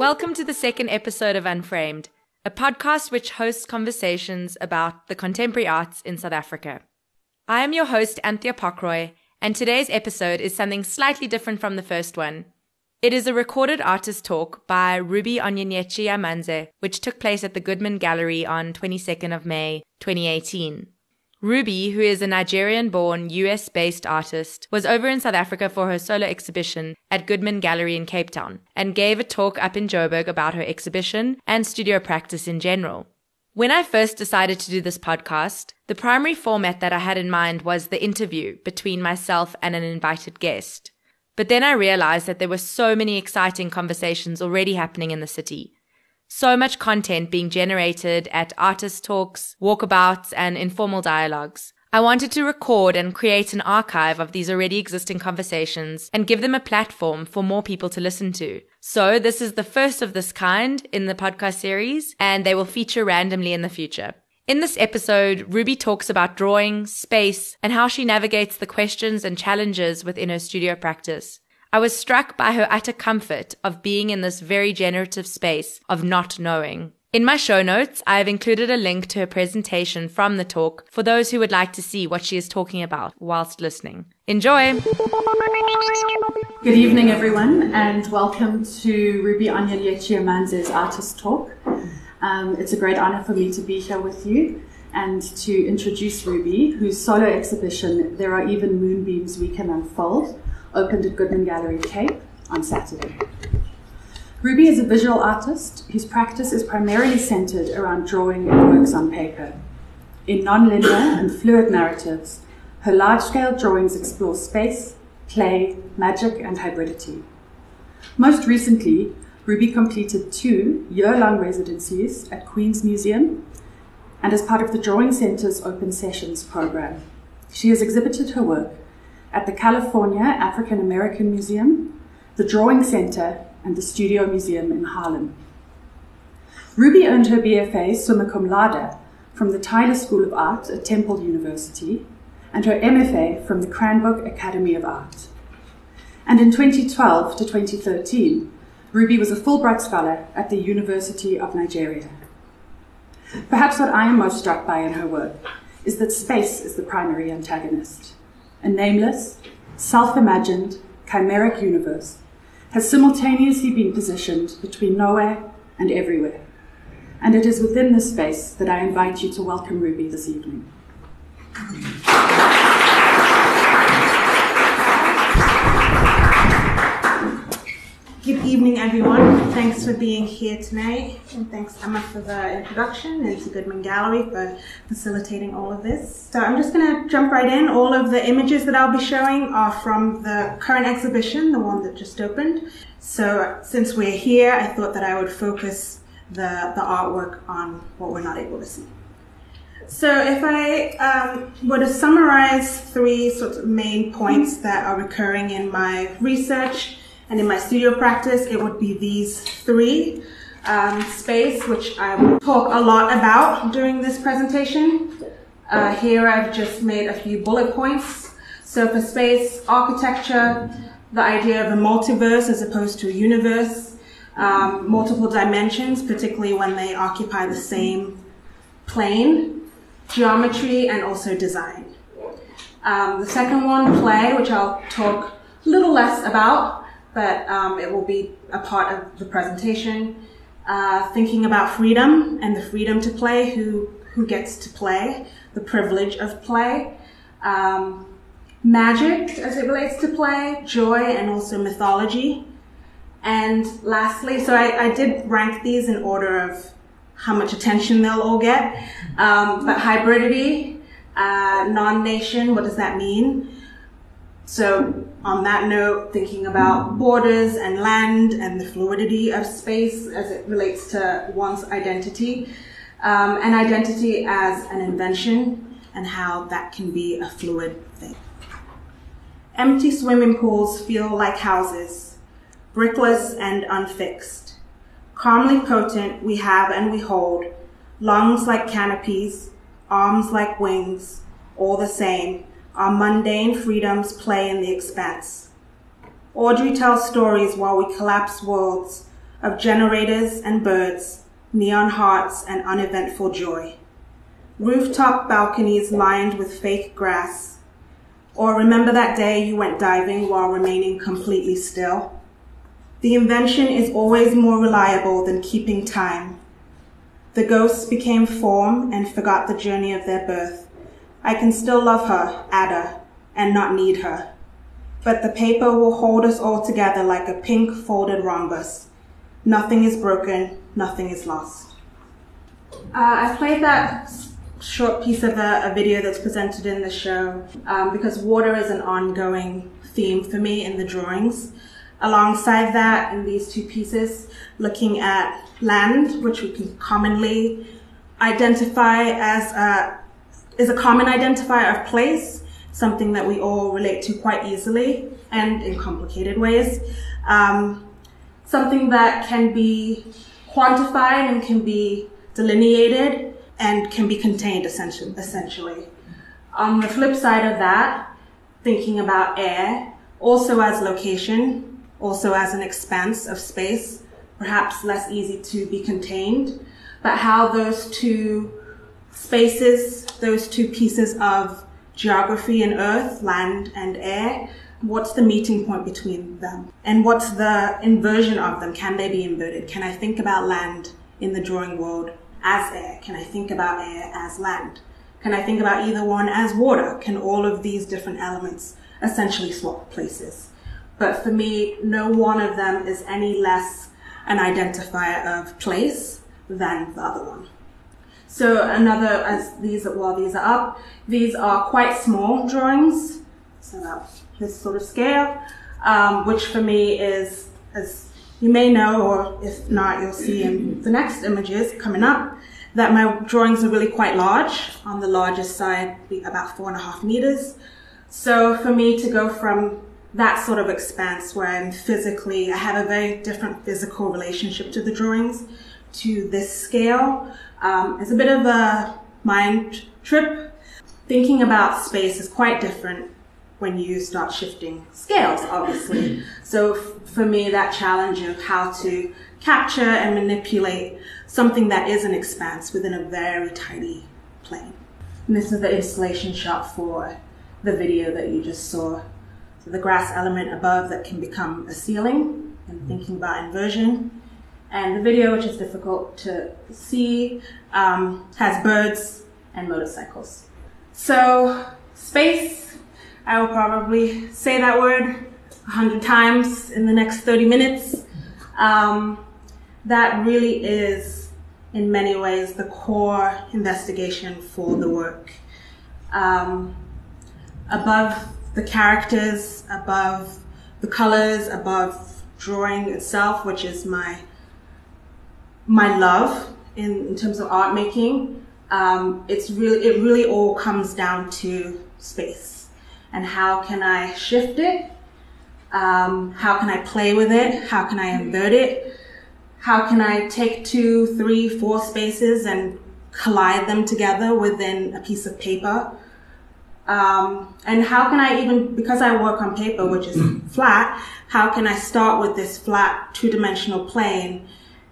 Welcome to the second episode of Unframed, a podcast which hosts conversations about the contemporary arts in South Africa. I am your host, Anthea Pokroy, and today's episode is something slightly different from the first one. It is a recorded artist talk by Ruby Onyinyechi Amanze, which took place at the Goodman Gallery on 22nd of May 2018. Ruby, who is a Nigerian born US based artist, was over in South Africa for her solo exhibition at Goodman Gallery in Cape Town and gave a talk up in Joburg about her exhibition and studio practice in general. When I first decided to do this podcast, the primary format that I had in mind was the interview between myself and an invited guest. But then I realized that there were so many exciting conversations already happening in the city so much content being generated at artist talks, walkabouts, and informal dialogues. I wanted to record and create an archive of these already existing conversations and give them a platform for more people to listen to. So this is the first of this kind in the podcast series, and they will feature randomly in the future. In this episode, Ruby talks about drawing, space, and how she navigates the questions and challenges within her studio practice. I was struck by her utter comfort of being in this very generative space of not knowing. In my show notes, I have included a link to her presentation from the talk for those who would like to see what she is talking about whilst listening. Enjoy! Good evening, everyone, and welcome to Ruby Onyinyechi Amanze's Artist Talk. Um, it's a great honor for me to be here with you and to introduce Ruby, whose solo exhibition, There Are Even Moonbeams We Can Unfold, opened at Goodman Gallery Cape on Saturday. Ruby is a visual artist whose practice is primarily centered around drawing and works on paper. In nonlinear and fluid narratives, her large scale drawings explore space, play, magic, and hybridity. Most recently, Ruby completed two year long residencies at Queen's Museum and as part of the Drawing Center's Open Sessions program. She has exhibited her work at the California African American Museum, the Drawing Center, and the Studio Museum in Harlem. Ruby earned her BFA summa cum laude from the Tyler School of Art at Temple University and her MFA from the Cranbrook Academy of Art. And in 2012 to 2013, Ruby was a Fulbright Scholar at the University of Nigeria. Perhaps what I am most struck by in her work is that space is the primary antagonist a nameless, self imagined, chimeric universe, has simultaneously been positioned between nowhere and everywhere. And it is within this space that I invite you to welcome Ruby this evening. Evening, everyone. Thanks for being here tonight, and thanks Emma for the introduction, and to Goodman Gallery for facilitating all of this. So I'm just going to jump right in. All of the images that I'll be showing are from the current exhibition, the one that just opened. So since we're here, I thought that I would focus the, the artwork on what we're not able to see. So if I um, were to summarize three sort of main points that are recurring in my research, and in my studio practice, it would be these three. Um, space, which I will talk a lot about during this presentation. Uh, here I've just made a few bullet points. So for space, architecture, the idea of a multiverse as opposed to a universe, um, multiple dimensions, particularly when they occupy the same plane, geometry, and also design. Um, the second one, play, which I'll talk a little less about, but um, it will be a part of the presentation. Uh, thinking about freedom and the freedom to play, who who gets to play, the privilege of play, um, magic as it relates to play, joy, and also mythology. And lastly, so I, I did rank these in order of how much attention they'll all get. Um, but hybridity, uh, non-nation, what does that mean? So on that note, thinking about borders and land and the fluidity of space as it relates to one's identity, um, and identity as an invention and how that can be a fluid thing. Empty swimming pools feel like houses, brickless and unfixed. Calmly potent, we have and we hold, lungs like canopies, arms like wings, all the same, our mundane freedoms play in the expanse. Audre tells stories while we collapse worlds, of generators and birds, neon hearts and uneventful joy. Rooftop balconies lined with fake grass. Or remember that day you went diving while remaining completely still? The invention is always more reliable than keeping time. The ghosts became form and forgot the journey of their birth. I can still love her, Ada, and not need her. But the paper will hold us all together like a pink folded rhombus. Nothing is broken, nothing is lost. Uh, I played that short piece of a, a, video that's presented in the show um, because water is an ongoing theme for me in the drawings. Alongside that, in these two pieces, looking at land, which we can commonly identify as a, is a common identifier of place, something that we all relate to quite easily and in complicated ways. Um, something that can be quantified and can be delineated and can be contained essentially. On the flip side of that, thinking about air also as location, also as an expanse of space, perhaps less easy to be contained, but how those two spaces, those two pieces of geography and earth, land and air, what's the meeting point between them? And what's the inversion of them? Can they be inverted? Can I think about land in the drawing world as air? Can I think about air as land? Can I think about either one as water? Can all of these different elements essentially swap places? But for me, no one of them is any less an identifier of place than the other one. So another, as these, while these are up, these are quite small drawings, so about this sort of scale, um, which for me is, as you may know, or if not, you'll see in the next images coming up, that my drawings are really quite large, on the largest side, about four and a half meters. So for me to go from that sort of expanse where I'm physically, I have a very different physical relationship to the drawings, to this scale, um, is a bit of a mind trip. Thinking about space is quite different when you start shifting scales, obviously. So for me, that challenge of how to capture and manipulate something that is an expanse within a very tiny plane. And this is the installation shot for the video that you just saw. So the grass element above that can become a ceiling and thinking about inversion. And the video, which is difficult to see, um, has birds and motorcycles. So space, I will probably say that word a hundred times in the next 30 minutes. Um, that really is, in many ways, the core investigation for the work. Um, above the characters, above the colors, above drawing itself, which is my my love in, in terms of art making. Um, it's really it really all comes down to space and how can I shift it? Um, how can I play with it? How can I invert it? How can I take two, three, four spaces and collide them together within a piece of paper? Um, and how can I even, because I work on paper, which is flat, how can I start with this flat two dimensional plane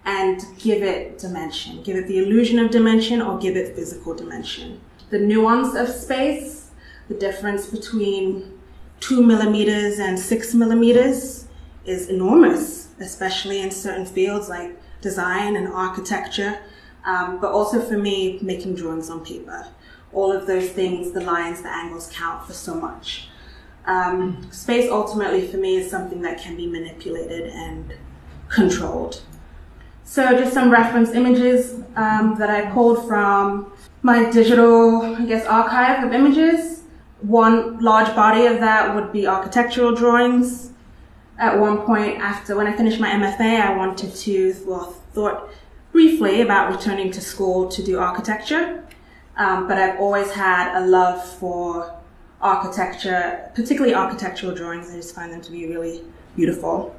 and give it dimension, give it the illusion of dimension or give it physical dimension. The nuance of space, the difference between two millimeters and six millimeters is enormous, especially in certain fields like design and architecture, um, but also for me, making drawings on paper. All of those things, the lines, the angles count for so much. Um, space ultimately for me is something that can be manipulated and controlled. So just some reference images um, that I pulled from my digital, I guess, archive of images. One large body of that would be architectural drawings. At one point after, when I finished my MFA, I wanted to, well, thought briefly about returning to school to do architecture. Um, but I've always had a love for architecture, particularly architectural drawings. I just find them to be really beautiful.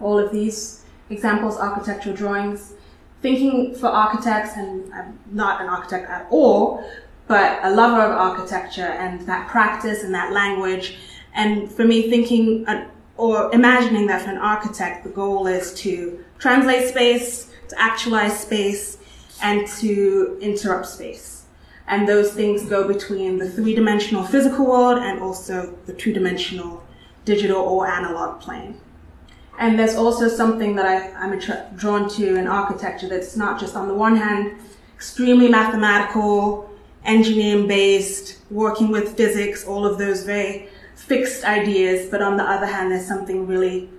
All of these examples, architectural drawings, thinking for architects, and I'm not an architect at all, but a lover of architecture and that practice and that language. And for me, thinking uh, or imagining that for an architect, the goal is to translate space, to actualize space, and to interrupt space. And those things go between the three dimensional physical world and also the two dimensional digital or analog plane. And there's also something that I, am drawn to in architecture that's not just on the one hand extremely mathematical, engineering based, working with physics, all of those very fixed ideas, but on the other hand, there's something really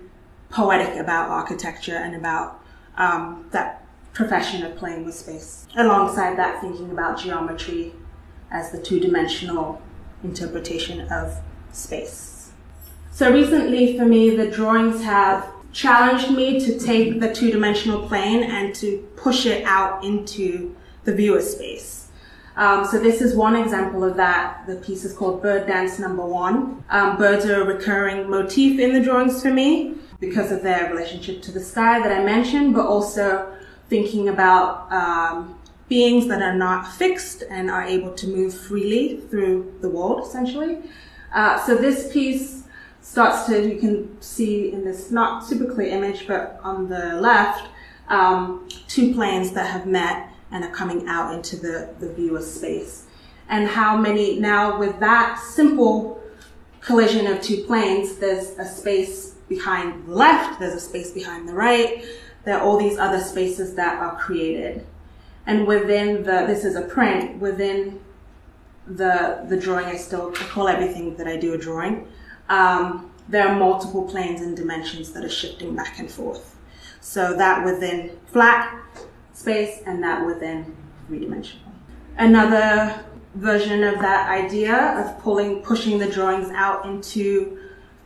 poetic about architecture and about um, that profession of playing with space. Alongside that, thinking about geometry as the two dimensional interpretation of space. So recently for me, the drawings have challenged me to take the two dimensional plane and to push it out into the viewer space. Um, so this is one example of that. The piece is called Bird Dance Number One. Um, birds are a recurring motif in the drawings for me because of their relationship to the sky that I mentioned, but also thinking about um, beings that are not fixed and are able to move freely through the world, essentially. Uh, so this piece starts to, you can see in this not super clear image, but on the left, um, two planes that have met and are coming out into the, the viewer space. And how many, now with that simple collision of two planes, there's a space behind the left, there's a space behind the right, there are all these other spaces that are created. And within the, this is a print, within the, the drawing, I still I call everything that I do a drawing. Um, there are multiple planes and dimensions that are shifting back and forth. So that within flat space and that within three dimensional. Another version of that idea of pulling, pushing the drawings out into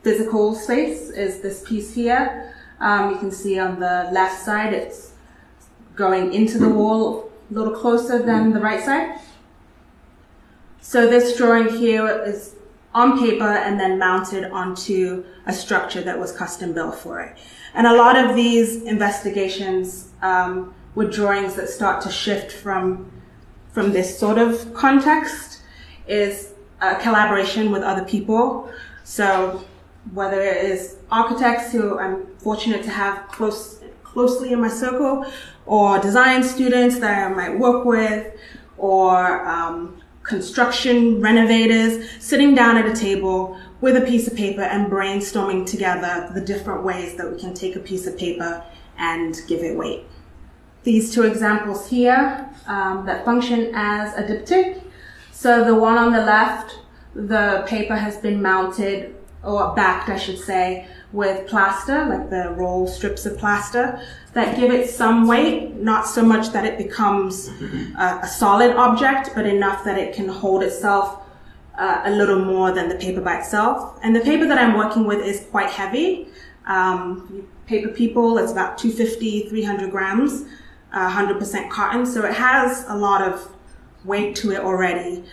physical space is this piece here. Um, you can see on the left side, it's going into the wall a little closer than the right side. So this drawing here is on paper and then mounted onto a structure that was custom built for it. And a lot of these investigations um, with drawings that start to shift from from this sort of context is a collaboration with other people. So whether it is architects who I'm fortunate to have close closely in my circle, or design students that I might work with, or um, construction renovators sitting down at a table with a piece of paper and brainstorming together the different ways that we can take a piece of paper and give it weight these two examples here um, that function as a diptych. So the one on the left, the paper has been mounted or backed, I should say, with plaster, like the roll strips of plaster that give it some weight, not so much that it becomes a, a solid object, but enough that it can hold itself uh, a little more than the paper by itself. And the paper that I'm working with is quite heavy. Um, paper people, it's about 250, 300 grams. 100% cotton, so it has a lot of weight to it already.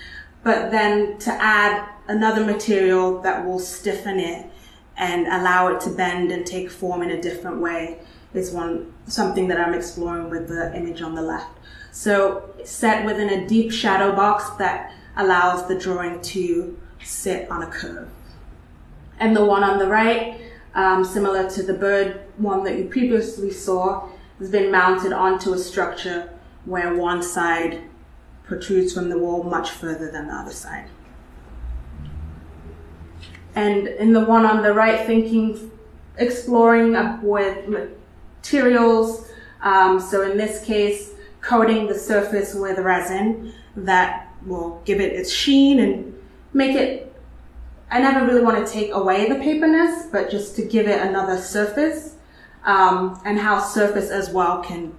But then to add another material that will stiffen it and allow it to bend and take form in a different way is one something that I'm exploring with the image on the left. So set within a deep shadow box that allows the drawing to sit on a curve. And the one on the right, um, similar to the bird one that you previously saw, has been mounted onto a structure where one side protrudes from the wall much further than the other side. And in the one on the right, thinking, exploring with materials. Um, so in this case, coating the surface with resin that will give it its sheen and make it. I never really want to take away the paperness, but just to give it another surface um, and how surface as well can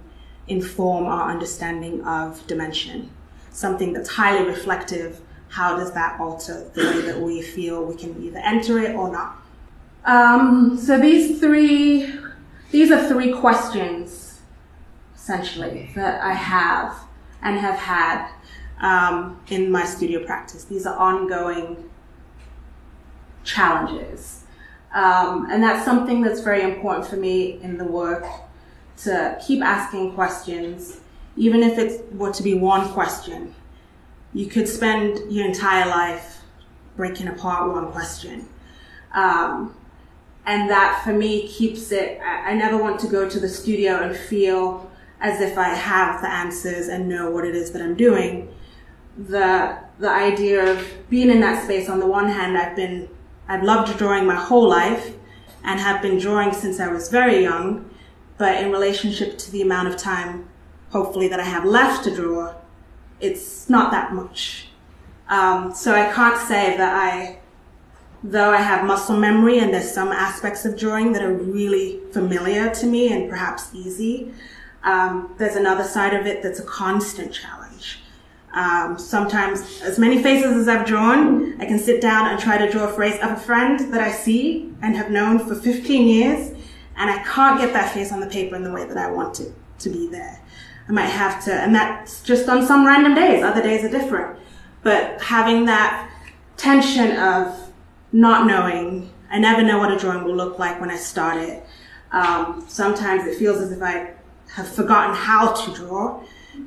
inform our understanding of dimension. Something that's highly reflective, how does that alter the way that we feel we can either enter it or not? Um, so these three, these are three questions, essentially, that I have and have had um, in my studio practice. These are ongoing challenges um, and that's something that's very important for me in the work to keep asking questions, even if it were to be one question. You could spend your entire life breaking apart one question. Um, And that for me keeps it, I, I never want to go to the studio and feel as if I have the answers and know what it is that I'm doing. The, the idea of being in that space, on the one hand, I've been, I've loved drawing my whole life and have been drawing since I was very young. But in relationship to the amount of time, hopefully, that I have left to draw, it's not that much. Um, so I can't say that I, though I have muscle memory and there's some aspects of drawing that are really familiar to me and perhaps easy, um, there's another side of it that's a constant challenge. Um, sometimes, as many faces as I've drawn, I can sit down and try to draw a face of a friend that I see and have known for 15 years, and I can't get that face on the paper in the way that I want it to be there. I might have to, and that's just on some random days. Other days are different. But having that tension of not knowing, I never know what a drawing will look like when I start it. Um, sometimes it feels as if I have forgotten how to draw.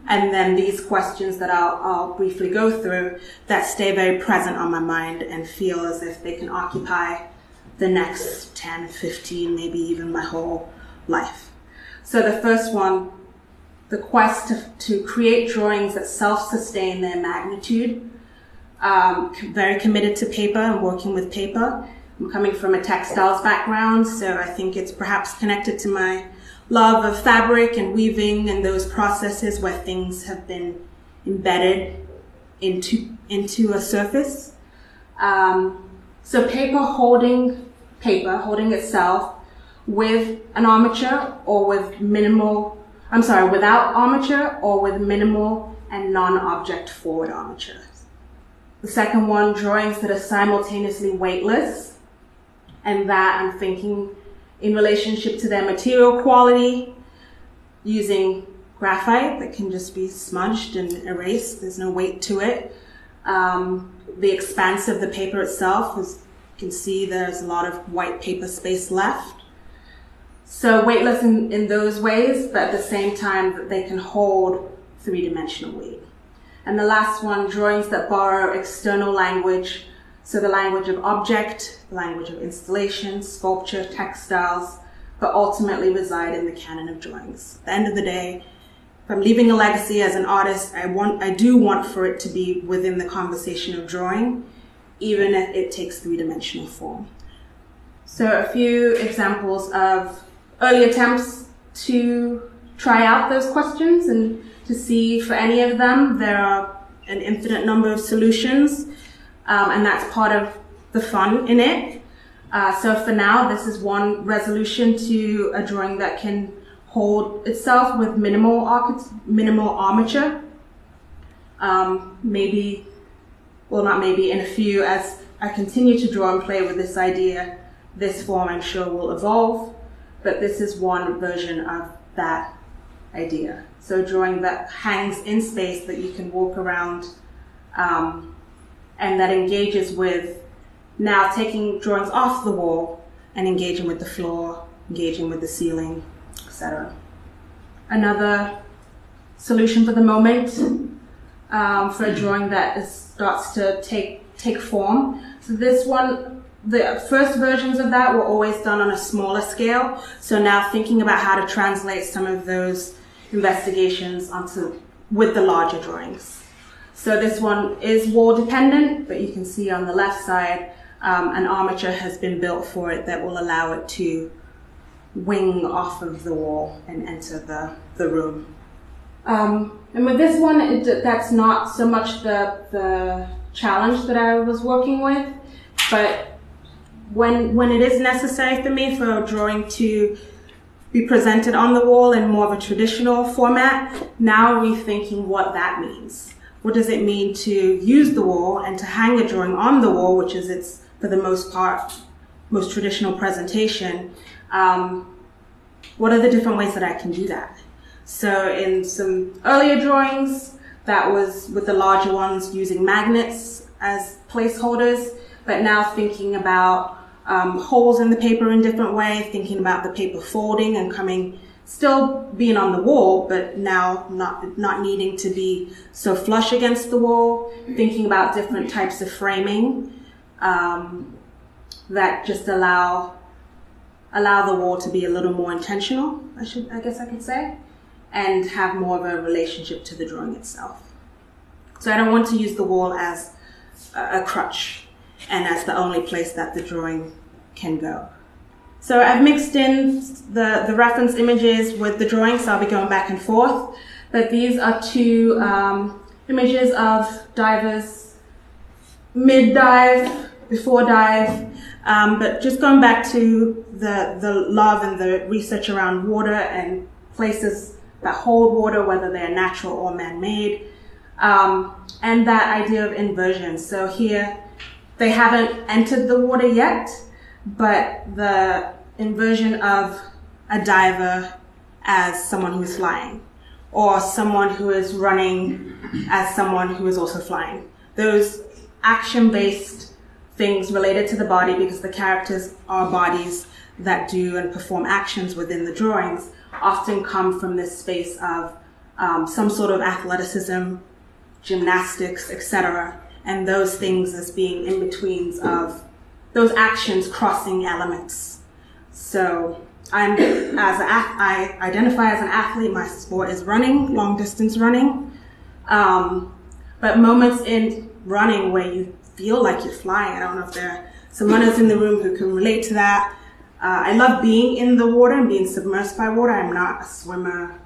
And then these questions that I'll, I'll briefly go through that stay very present on my mind and feel as if they can occupy the next 10, 15, maybe even my whole life. So the first one the quest to, to create drawings that self-sustain their magnitude. Um, very committed to paper and working with paper. I'm coming from a textiles background, so I think it's perhaps connected to my love of fabric and weaving and those processes where things have been embedded into into a surface. Um, so paper holding paper, holding itself with an armature or with minimal I'm sorry, without armature or with minimal and non-object forward armature. The second one, drawings that are simultaneously weightless, and that I'm thinking in relationship to their material quality, using graphite that can just be smudged and erased. There's no weight to it. Um, the expanse of the paper itself, as you can see, there's a lot of white paper space left. So weightless in, in those ways, but at the same time that they can hold three-dimensional weight. And the last one, drawings that borrow external language, so the language of object, the language of installation, sculpture, textiles, but ultimately reside in the canon of drawings. At the end of the day, if I'm leaving a legacy as an artist, I want, I do want for it to be within the conversation of drawing, even if it takes three-dimensional form. So a few examples of early attempts to try out those questions and to see for any of them there are an infinite number of solutions um, and that's part of the fun in it. Uh, so for now this is one resolution to a drawing that can hold itself with minimal minimal armature. Um, maybe well not maybe in a few as I continue to draw and play with this idea this form I'm sure will evolve but this is one version of that idea. So drawing that hangs in space that you can walk around um, and that engages with now taking drawings off the wall and engaging with the floor, engaging with the ceiling, etc. Another solution for the moment um, for a drawing that is, starts to take take form. So this one the first versions of that were always done on a smaller scale. So now thinking about how to translate some of those investigations onto with the larger drawings. So this one is wall dependent, but you can see on the left side, um, an armature has been built for it that will allow it to wing off of the wall and enter the, the room. Um, and with this one, it, that's not so much the, the challenge that I was working with, but when when it is necessary for me for a drawing to be presented on the wall in more of a traditional format, now rethinking what that means. What does it mean to use the wall and to hang a drawing on the wall, which is its, for the most part, most traditional presentation? Um, what are the different ways that I can do that? So in some earlier drawings, that was with the larger ones using magnets as placeholders, but now thinking about um, holes in the paper in different ways, thinking about the paper folding and coming, still being on the wall, but now not, not needing to be so flush against the wall, thinking about different types of framing um, that just allow allow the wall to be a little more intentional, I should, I guess I could say, and have more of a relationship to the drawing itself. So I don't want to use the wall as a, a crutch and as the only place that the drawing can go. So I've mixed in the, the reference images with the drawing, so I'll be going back and forth. But these are two um, images of divers mid dive, before dive, um, but just going back to the, the love and the research around water and places that hold water, whether they're natural or man-made, um, and that idea of inversion. So here, they haven't entered the water yet, but the inversion of a diver as someone who's flying, or someone who is running as someone who is also flying. Those action-based things related to the body because the characters are bodies that do and perform actions within the drawings often come from this space of um, some sort of athleticism, gymnastics, etc., and those things as being in betweens of those actions crossing elements. So I'm as a, I identify as an athlete. My sport is running, long distance running. Um, but moments in running where you feel like you're flying. I don't know if there are some runners in the room who can relate to that. Uh, I love being in the water and being submersed by water. I'm not a swimmer.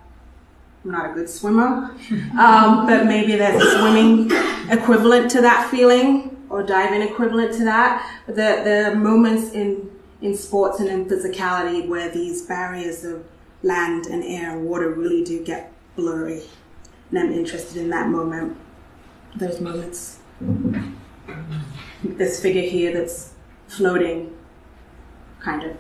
I'm not a good swimmer. Um, but maybe there's a swimming equivalent to that feeling or diving equivalent to that. But the, the moments in, in sports and in physicality where these barriers of land and air and water really do get blurry. And I'm interested in that moment, those moments. This figure here that's floating, kind of.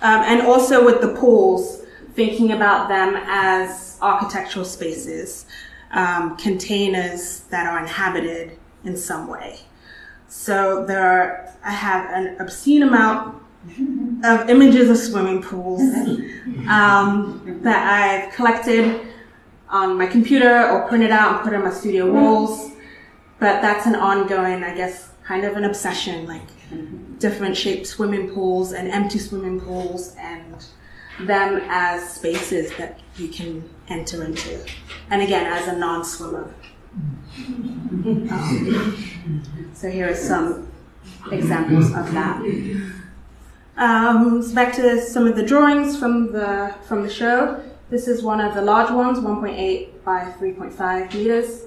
Um, and also with the pools, thinking about them as architectural spaces, um, containers that are inhabited in some way. So there are, I have an obscene amount of images of swimming pools um, that I've collected on my computer or printed out and put on my studio walls. But that's an ongoing, I guess, kind of an obsession, like different shaped swimming pools and empty swimming pools and them as spaces that you can enter into. And again, as a non-swimmer. Um, so here are some examples of that. Um, so back to some of the drawings from the from the show. This is one of the large ones, 1.8 by 3.5 meters.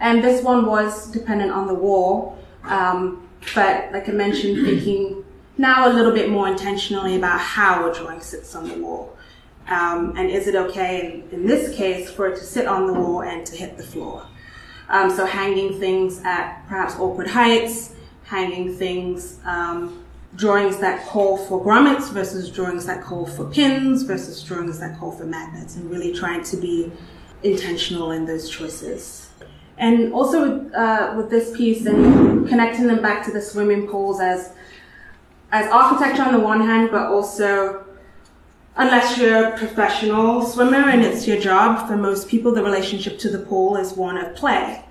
And this one was dependent on the wall. Um, but like I mentioned, thinking now a little bit more intentionally about how a drawing sits on the wall. Um, and is it okay in, in, this case for it to sit on the wall and to hit the floor? Um, so hanging things at perhaps awkward heights, hanging things um, drawings that call for grommets versus drawings that call for pins versus drawings that call for magnets and really trying to be intentional in those choices. And also with, uh, with this piece and connecting them back to the swimming pools as, as architecture on the one hand, but also unless you're a professional swimmer and it's your job, for most people, the relationship to the pool is one of play.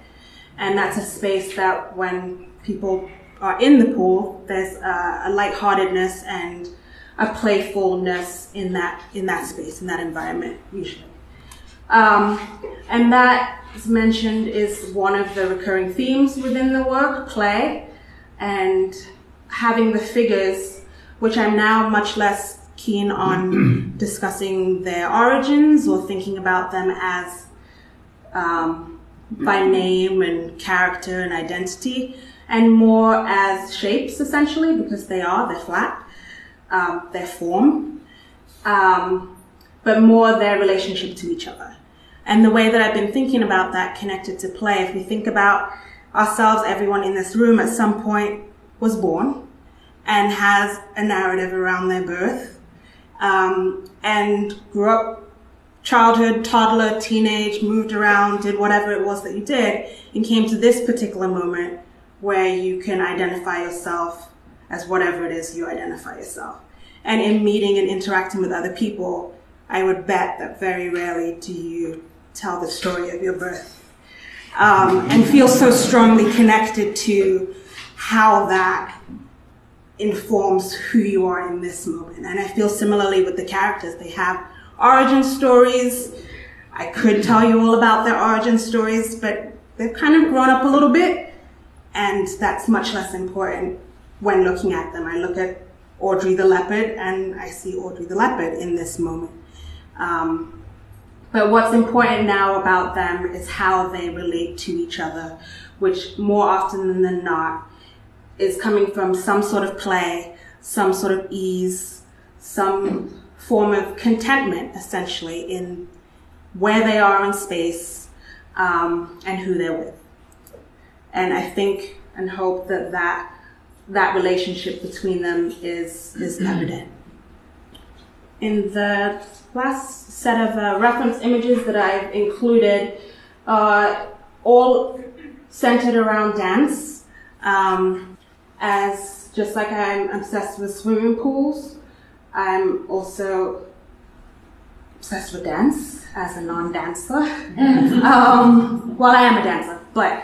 And that's a space that when people are in the pool, there's a, a lightheartedness and a playfulness in that in that space, in that environment, usually. Um, and that, as mentioned, is one of the recurring themes within the work, play, and having the figures, which I'm now much less keen on discussing their origins or thinking about them as um, by name and character and identity and more as shapes essentially because they are, they're flat, um, their form, um, but more their relationship to each other. And the way that I've been thinking about that connected to play, if we think about ourselves, everyone in this room at some point was born and has a narrative around their birth um, and grew up childhood, toddler, teenage, moved around, did whatever it was that you did, and came to this particular moment where you can identify yourself as whatever it is you identify yourself. And in meeting and interacting with other people, I would bet that very rarely do you tell the story of your birth um, and feel so strongly connected to how that informs who you are in this moment. And I feel similarly with the characters. They have origin stories. I could tell you all about their origin stories, but they've kind of grown up a little bit, and that's much less important when looking at them. I look at Audre the leopard, and I see Audre the leopard in this moment. Um, but what's important now about them is how they relate to each other, which more often than not is coming from some sort of play, some sort of ease, some form of contentment, essentially, in where they are in space um, and who they're with. And I think and hope that that, that relationship between them is, is evident. In the last set of uh, reference images that I've included, uh, all centered around dance. Um, as just like I'm obsessed with swimming pools, I'm also obsessed with dance as a non-dancer. um, well, I am a dancer, but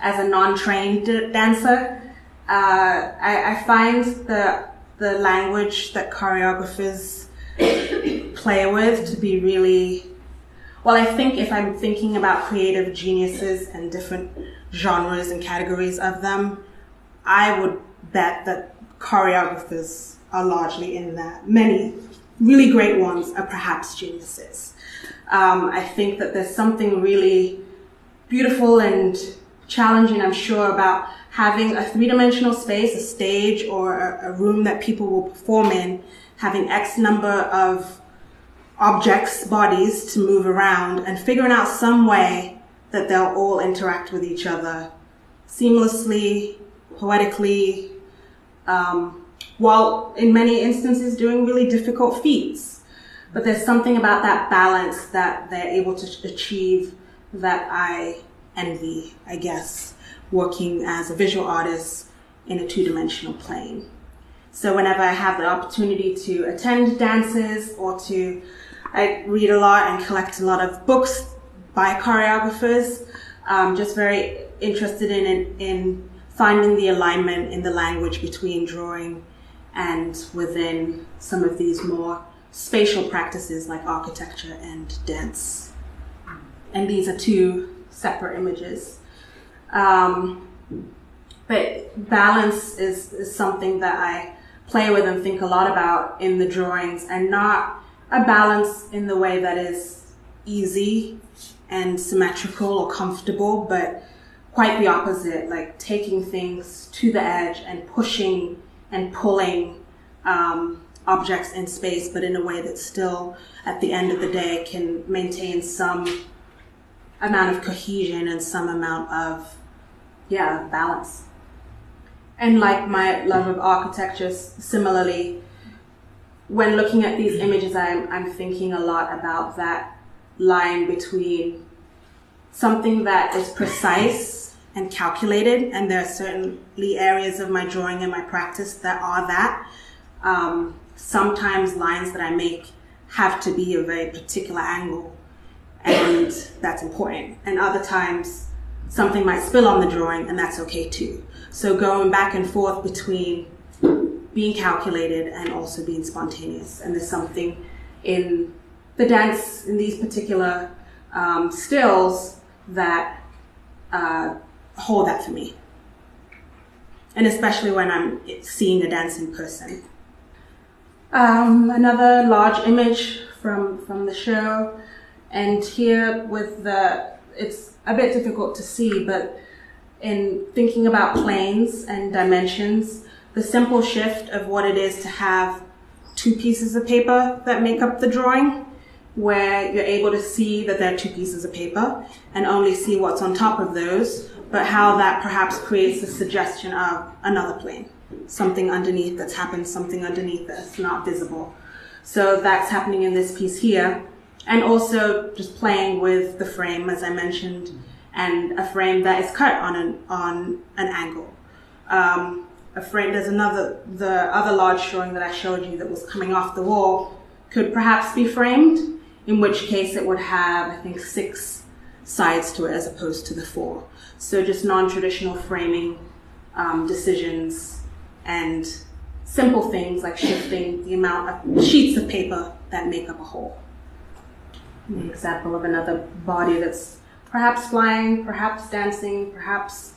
as a non-trained dancer, uh, I, I, find the the language that choreographers play with to be really well. I think if I'm thinking about creative geniuses and different genres and categories of them, I would bet that choreographers are largely in there. Many really great ones are perhaps geniuses. Um, I think that there's something really beautiful and challenging, I'm sure, about having a three dimensional space, a stage, or a, a, room that people will perform in, having X number of objects, bodies to move around, and figuring out some way that they'll all interact with each other seamlessly, poetically, um, while in many instances doing really difficult feats. But there's something about that balance that they're able to achieve that I envy, I guess, working as a visual artist in a two dimensional plane. So whenever I have the opportunity to attend dances or to, I read a lot and collect a lot of books by choreographers. I'm just very interested in, in, in finding the alignment in the language between drawing and within some of these more spatial practices like architecture and dance. And these are two separate images. Um, but balance is, is something that I play with and think a lot about in the drawings, and not a balance in the way that is easy and symmetrical or comfortable, but quite the opposite, like taking things to the edge and pushing and pulling um, objects in space, but in a way that still, at the end of the day, can maintain some amount of cohesion and some amount of, yeah, balance. And like my love of architecture, similarly, when looking at these images, I'm, I'm thinking a lot about that line between something that is precise and calculated, and there are certainly areas of my drawing and my practice that are that. Um, sometimes lines that I make have to be a very particular angle, and that's important. And other times, something might spill on the drawing, and that's okay too. So going back and forth between being calculated and also being spontaneous, and there's something in the dance in these particular um, stills that uh, hold that for me. And especially when I'm seeing a dancing person. Um, another large image from, from the show. And here with the, it's a bit difficult to see, but in thinking about planes and dimensions, the simple shift of what it is to have two pieces of paper that make up the drawing where you're able to see that there are two pieces of paper and only see what's on top of those, but how that perhaps creates a suggestion of another plane, something underneath that's happened, something underneath that's not visible. So that's happening in this piece here. And also just playing with the frame, as I mentioned, and a frame that is cut on an, on an angle. Um, a frame, there's another, the other large drawing that I showed you that was coming off the wall could perhaps be framed in which case it would have, I think, six sides to it as opposed to the four. So just non-traditional framing um, decisions and simple things like shifting the amount of sheets of paper that make up a whole. An example of another body that's perhaps flying, perhaps dancing, perhaps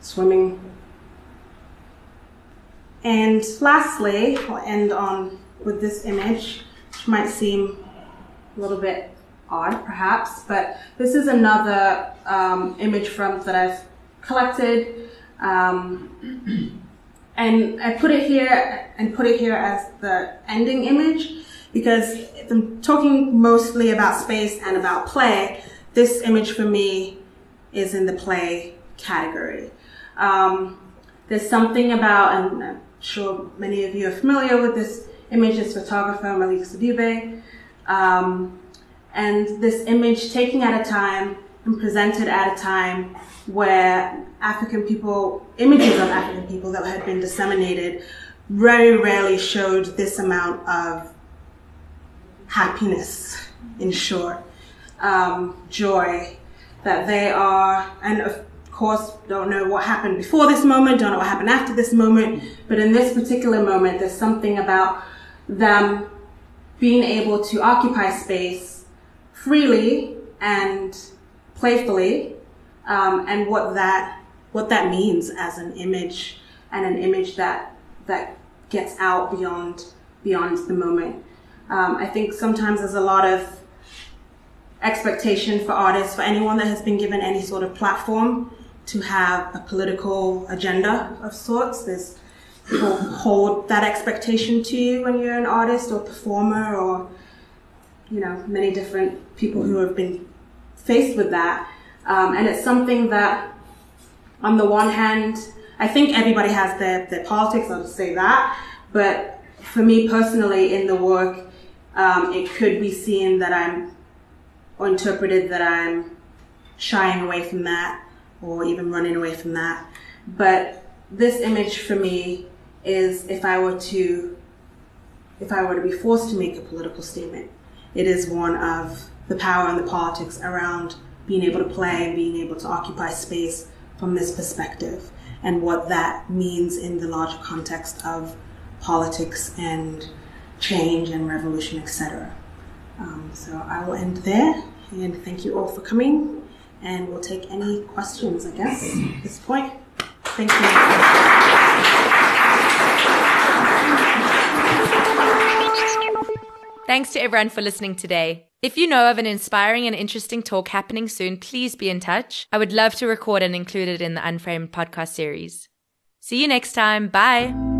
swimming. And lastly, I'll end on with this image, which might seem a little bit odd, perhaps, but this is another um, image from that I've collected, um, and I put it here and put it here as the ending image because I'm talking mostly about space and about play. This image for me is in the play category. Um, there's something about, and I'm sure many of you are familiar with this image, this photographer, Malik Sidibé. Um, and this image taken at a time and presented at a time where African people, images of African people that had been disseminated, very rarely showed this amount of happiness, in short, um, joy, that they are, and of course, don't know what happened before this moment, don't know what happened after this moment, but in this particular moment, there's something about them being able to occupy space freely and playfully, um, and what that what that means as an image and an image that that gets out beyond beyond the moment. Um, I think sometimes there's a lot of expectation for artists, for anyone that has been given any sort of platform, to have a political agenda of sorts. There's people hold that expectation to you when you're an artist or performer or you know many different people who have been faced with that. Um, and it's something that on the one hand i think everybody has their, their politics i'll just say that. But for me personally in the work um, it could be seen that i'm or interpreted that i'm shying away from that or even running away from that. But this image for me is if I were to if I were to be forced to make a political statement, it is one of the power and the politics around being able to play and being able to occupy space from this perspective and what that means in the larger context of politics and change and revolution, etc. Um, so I will end there and thank you all for coming and we'll take any questions, I guess, at this point. Thank you. Thanks to everyone for listening today. If you know of an inspiring and interesting talk happening soon, please be in touch. I would love to record and include it in the Unframed podcast series. See you next time. Bye.